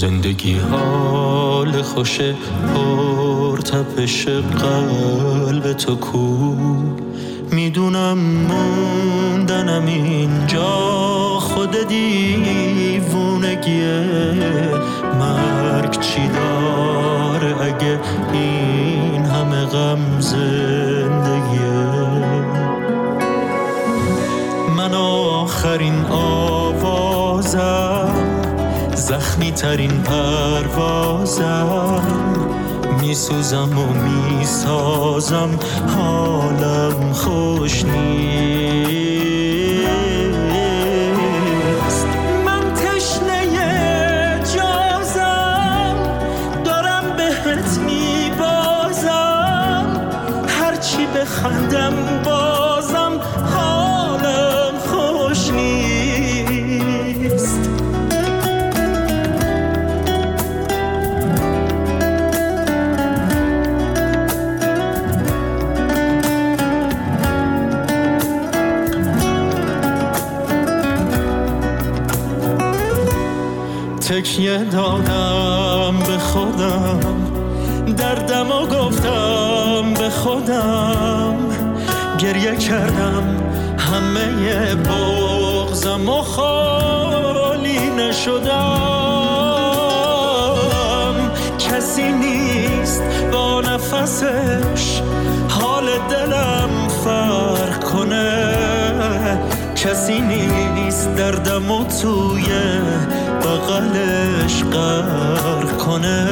زندگی حال خوش پرتپش قلب تو کو. می‌دونم موندنم اینجا خود دیوونگیه مرگ چی داره اگه این همه غم زخمی ترین پروازم. میسوزم و می‌سازم حالم خوش نیست. دادم به خودم دردم و گفتم به خودم. گریه کردم همه بغزم و خالی نشدم. کسی نیست با نفسش حال دلم فرق کنه. کسی نیست دردم و توی بغلش غرق کنه.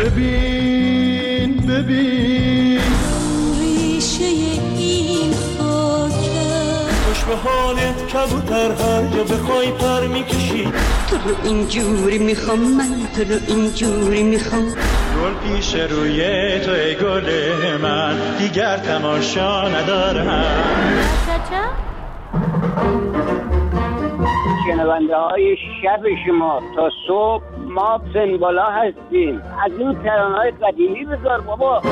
ببین ببین. ریشه این خاکم. خوش به حالت کبوتر هر جا بخوای پر می‌کشی. تو رو اینجوری می‌خوام من تو رو اینجوری می‌خوام. گل پیش روی تو ای گل من. دیگر تماشا ندارم. شنونده های شب شما تا صبح ما سنبالا هستیم. از این ترانه های قدیمی بذار بابا.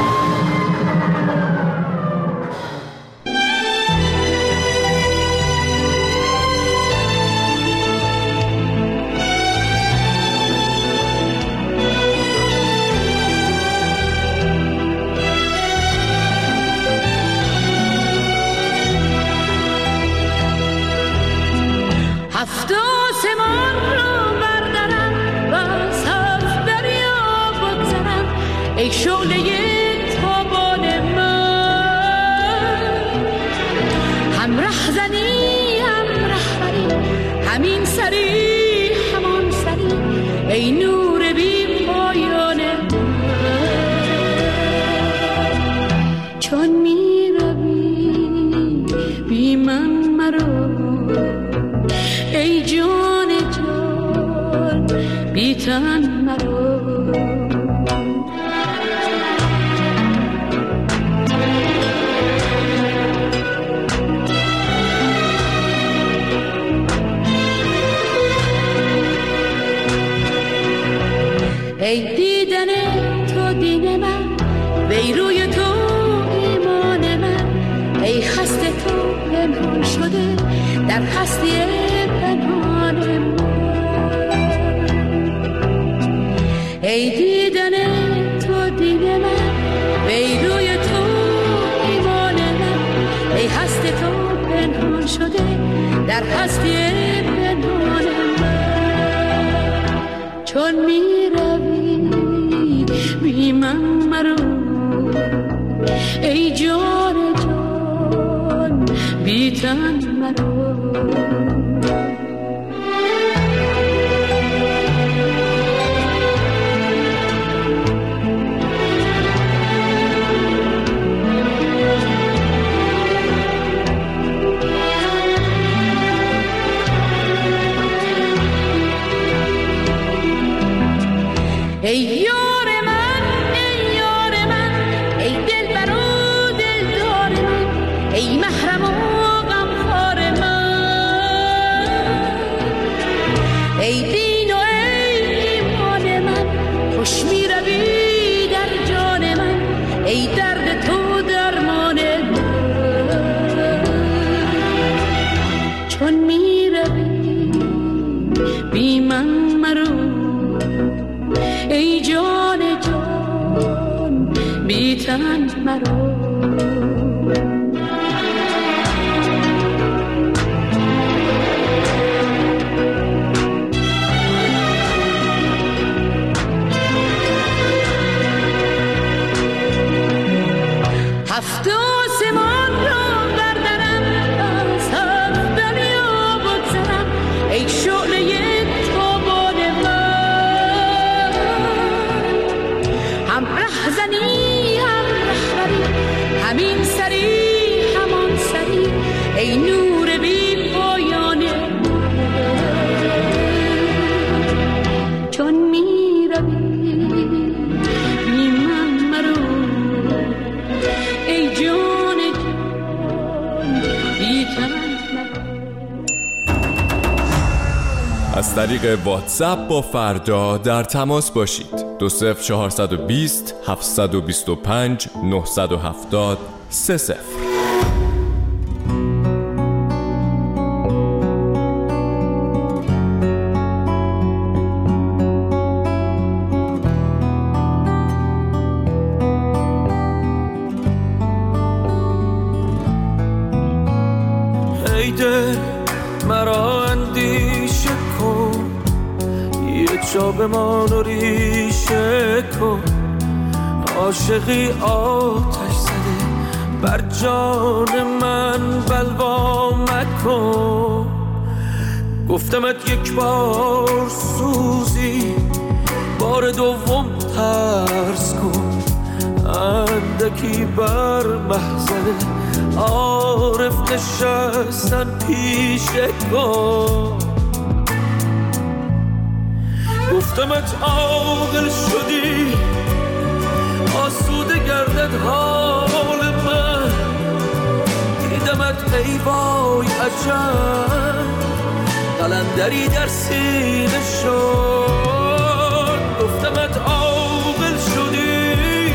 ای شعله تابان من. هم ره زنی هم رهبری. همین سری پنهان شده در هستی پنهان من. چون می روی بی من مرو ای جان جان بی تن مرو ای دین و ای ایمان من خوش می روی در جان من ای درد تو درمان من چون می روی بی من مرو ای جان جان بی تن مرو. بیست هفتصد و بیست و پنج نهصد و هفتاد سه سفر مرا بر جان من بلوا مکن. گفتمت یک بار سوزی بار دوم ترس کن. اندکی بر محضره عارف نشستن پیش کن. گفتمت عاقل شدی آسوده گردد حال. دیدمت ای وای عجب. قلندری در سینه شد. گفتمت عاقل شدی.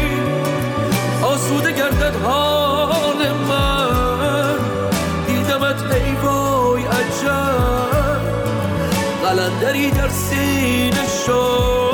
آسوده گردد حال من. دیدمت ای وای عجب. قلندری در سینه شد.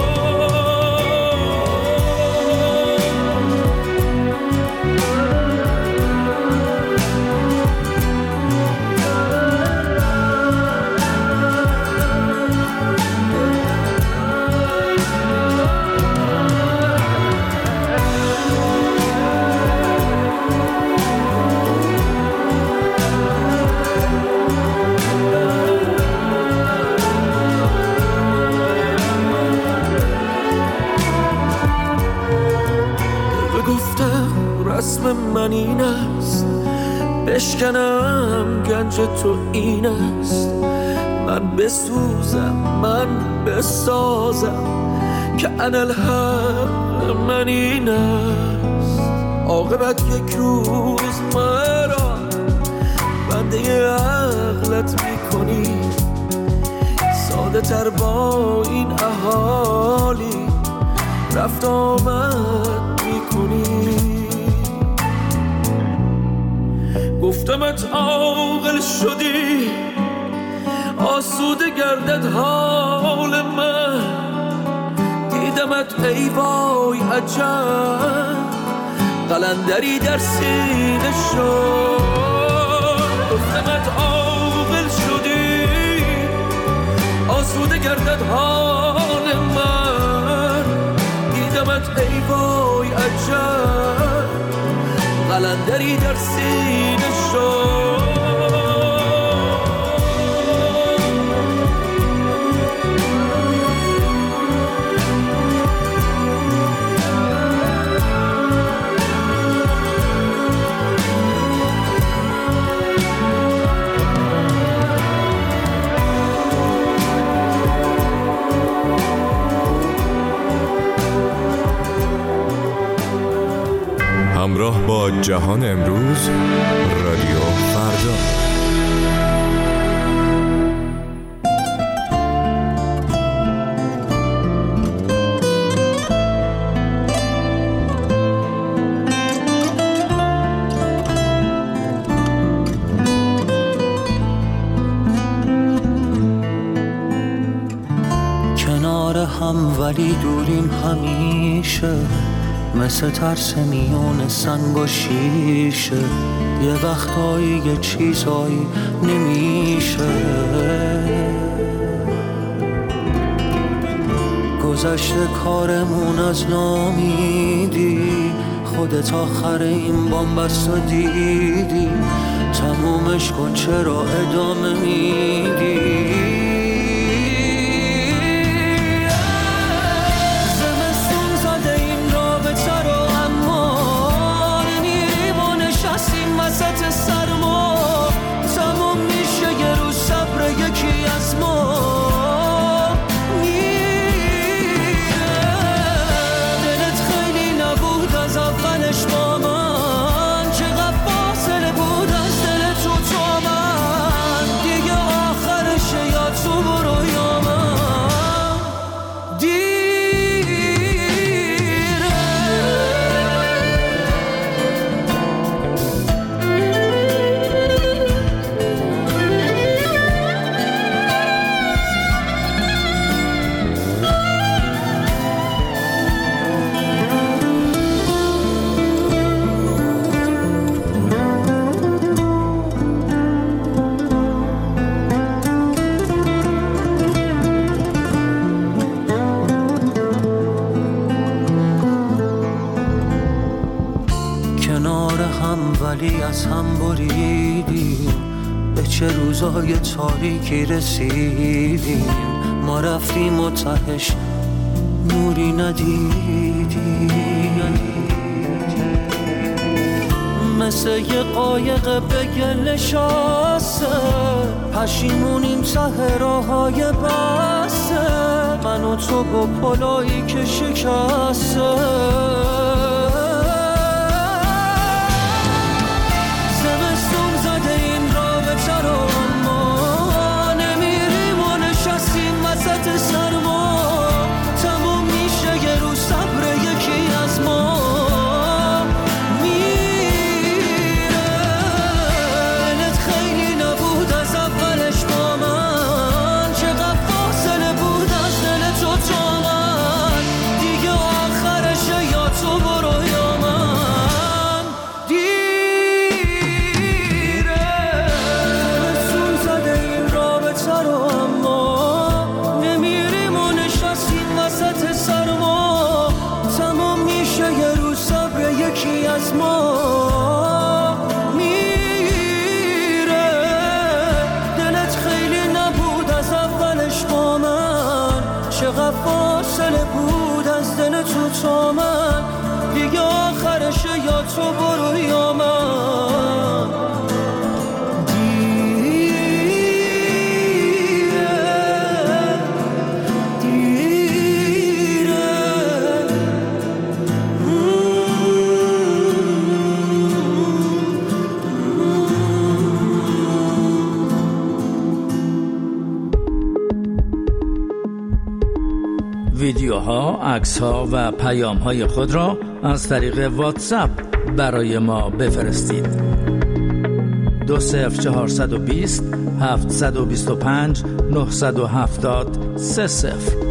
تو این است. من بسوزم من بسازم که انا الحق من این است. عاقبت یک روز مرا بنده عقلت می‌کنی. ساده تر با این احالی رفت آمد می‌کنی. گفتمت عاقل شدی. آسوده گردد حال من. دیدمت ای وای عجب. قلندری در سینه شد. گفتمت عاقل شدی. آسوده گردد حال من. دیدمت ای وای عجب. قلندری در سینه شد جهان امروز رادیو فردا. کنار هم ولی دوریم همیشه. مثل ترس میون سنگ و شیشه یه وقتایی یه چیزایی نمیشه. گذشته کارمون از نامیدی خودت آخر این بامبست و دیدی. تمومش کن چرا ادامه میدی؟ تاریکی رسیدیم. ما رفتیم و تهش نوری ندیدیم. مثل یه قایق به گل شاسته پشیمونیم ته راهای بسته. من و تو با پلایی که شکسته. عکس ها و پیام های خود را از طریق واتساپ برای ما بفرستید. دو سف چهارصد و بیست هفتصد و بیست و پنج نهصد و هفتاد سه سفر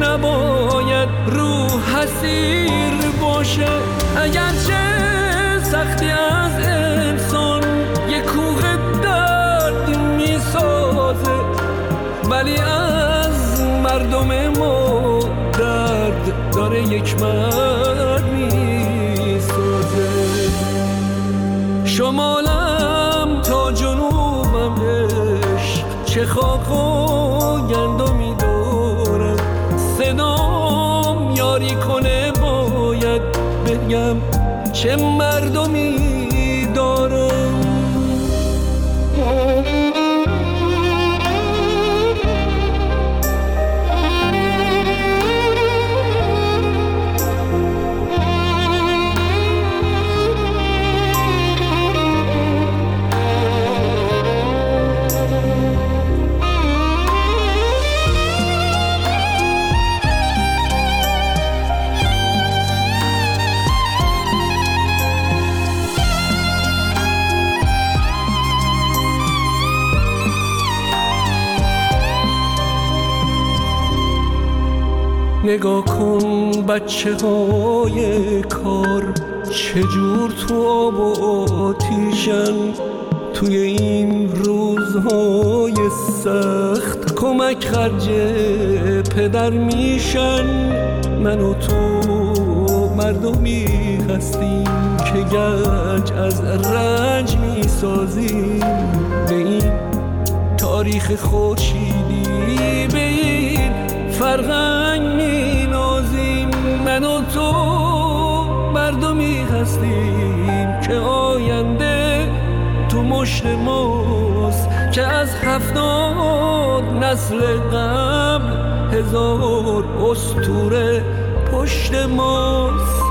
نباید روح حسیر اگر اگرچه سختی از انسان یک کوه درد می سازه ولی از مردم ما درد داره یک مرد می‌سازه. شمالم تا جنوبم عشق چه خاکم چه مردمی نگاه کن بچه های کار چجور تو آب و آتیشن؟ توی این روزهای سخت کمک خرج پدر میشن. من و تو مردمی هستیم که گنج از رنج می‌سازیم. به این تاریخ خورشیدی به این فرهنگ می نازیم من و تو مردمی هستیم که آینده تو مشت ماست. که از هفتاد نسل قبل هزار استوره پشت ماست.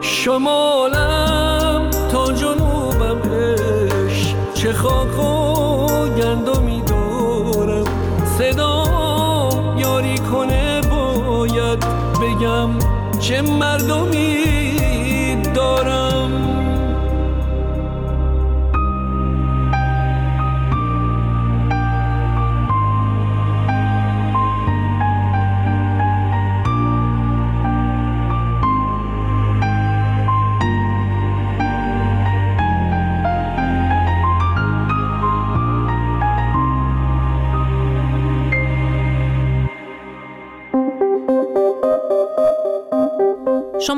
شمالم تا جنوبم عشق. چه خاک و گندمی دارم. صدام چه مردمی دارم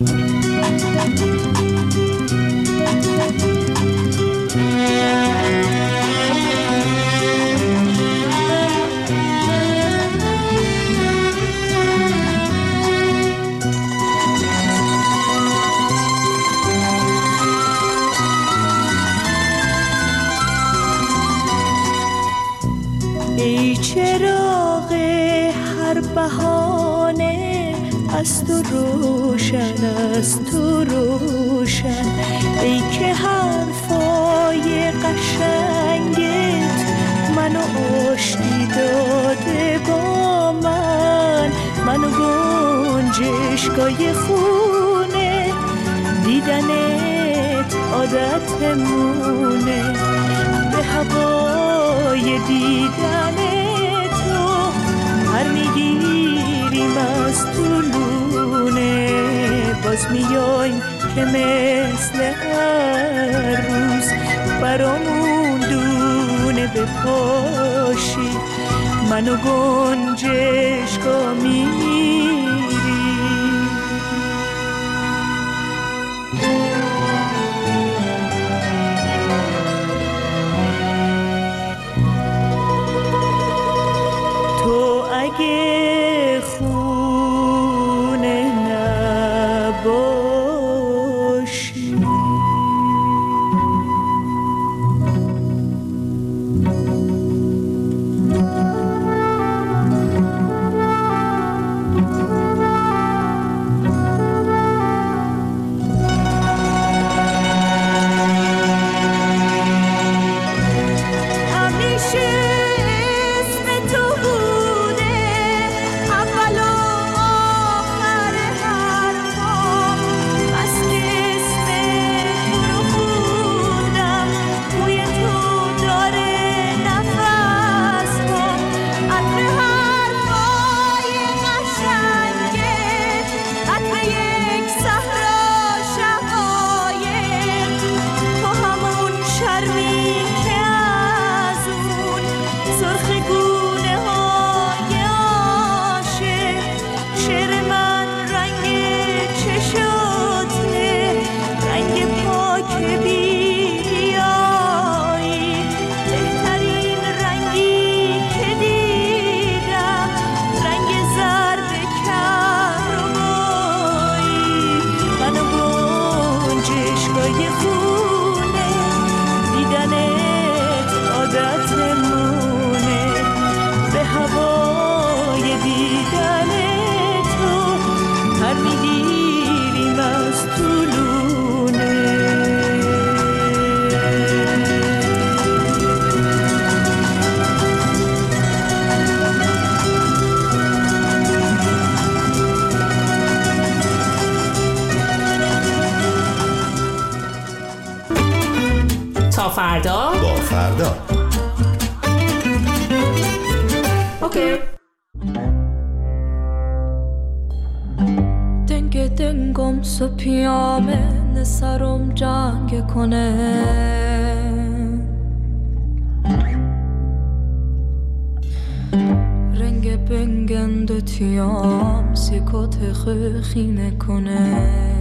ای طولونه باز میایم که مثل هر روز برامون دونه بپاشی منو گنجشگاه میری کنه رنگ بنگند تیام سیکوت خینه کنه.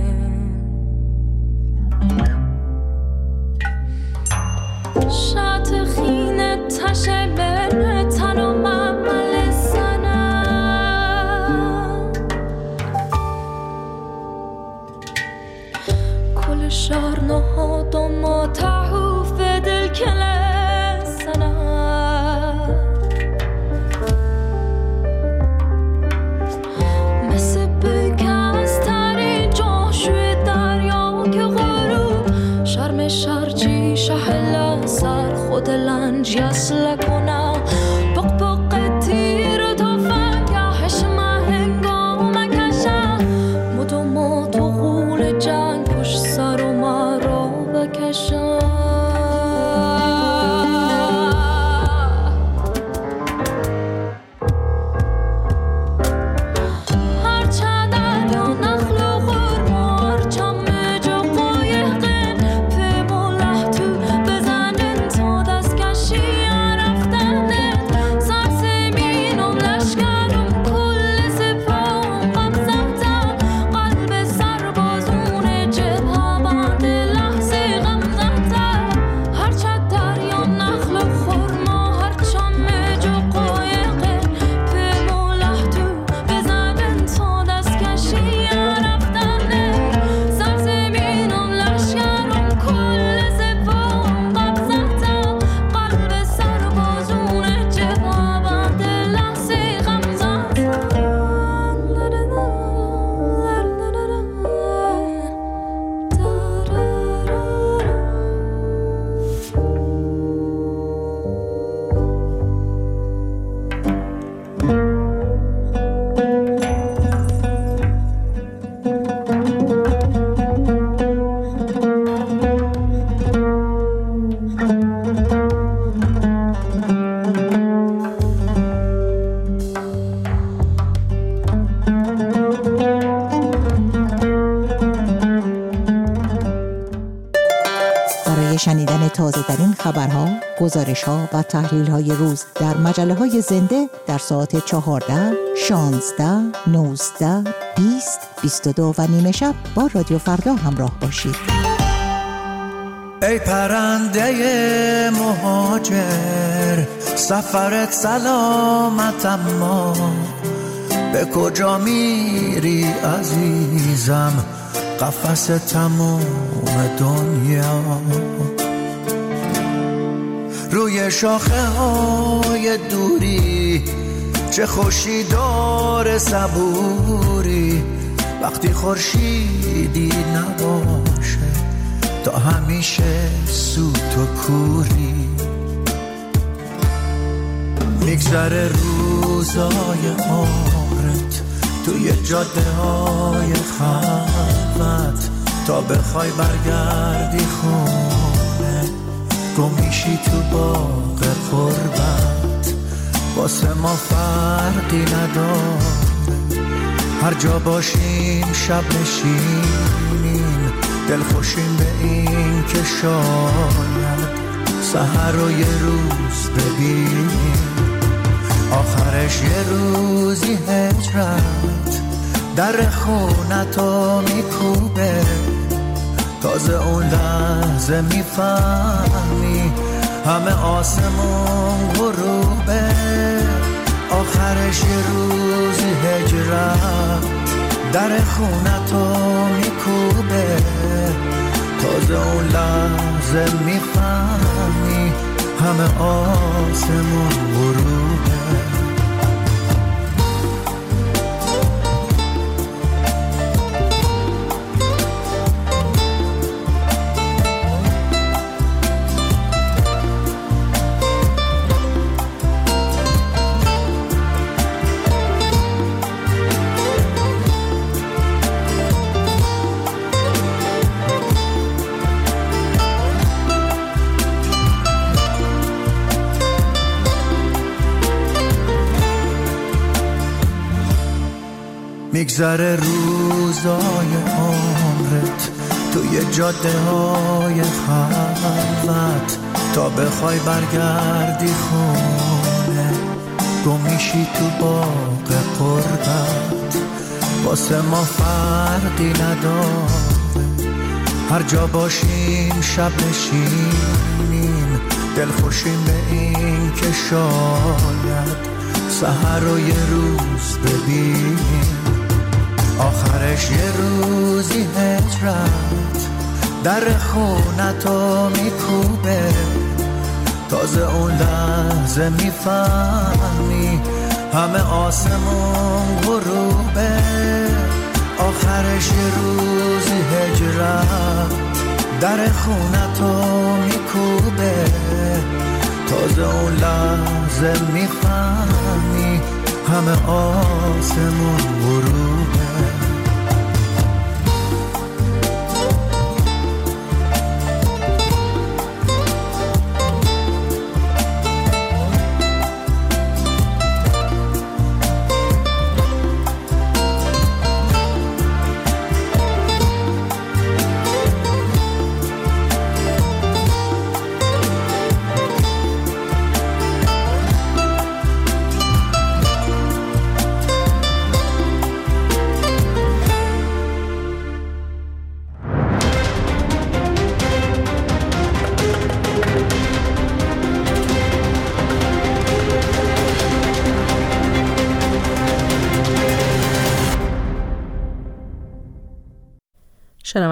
تحلیل های روز در مجله های زنده در ساعت 14, 16, 19, 20, 22 و نیمه شب با رادیو فردا همراه باشید. ای پرنده مهاجر سفرت سلامت اما به کجا میری عزیزم قفس تموم دنیا روی شاخه های دوری. چه خوشی داره صبوری. وقتی خورشیدی نباشه تا همیشه سوت و کوری. میگذره روزای عمرت توی جاده های خلوت. تا بخوای برگردی خونه گم میشی تو باغ قربت واسه ما فرقی نداره. هر جا باشیم شب نشینیم. دل خوشیم به این که شاید سهر رو یه روز ببینیم. آخرش یه روزی هجرت در خونتو میکوبه. تازه اون لحظه می‌فهمی همه آسمون غروبه. آخرش یه روزی هجرت در خونتو میکوبه. تازه اون لحظه می‌فهمی همه آسمون غروبه. میگذره روزای عمرت. توی جاده های خلوت. تا بخوای برگردی خونه. گم میشی تو باغ قربت. واسه ما فرقی نداره. هر جا باشیم شب نشینیم. دل خوشیم به این که شاید سهر رو یه روز ببینیم. آخرش یه روزی هجرت در خونتو میکوبه. تازه اون لحظه می‌فهمی همه آسمون غروبه. آخرش یه روزی هجرت در خونتو میکوبه. تازه اون لحظه می‌فهمی همه آسمون غروبه.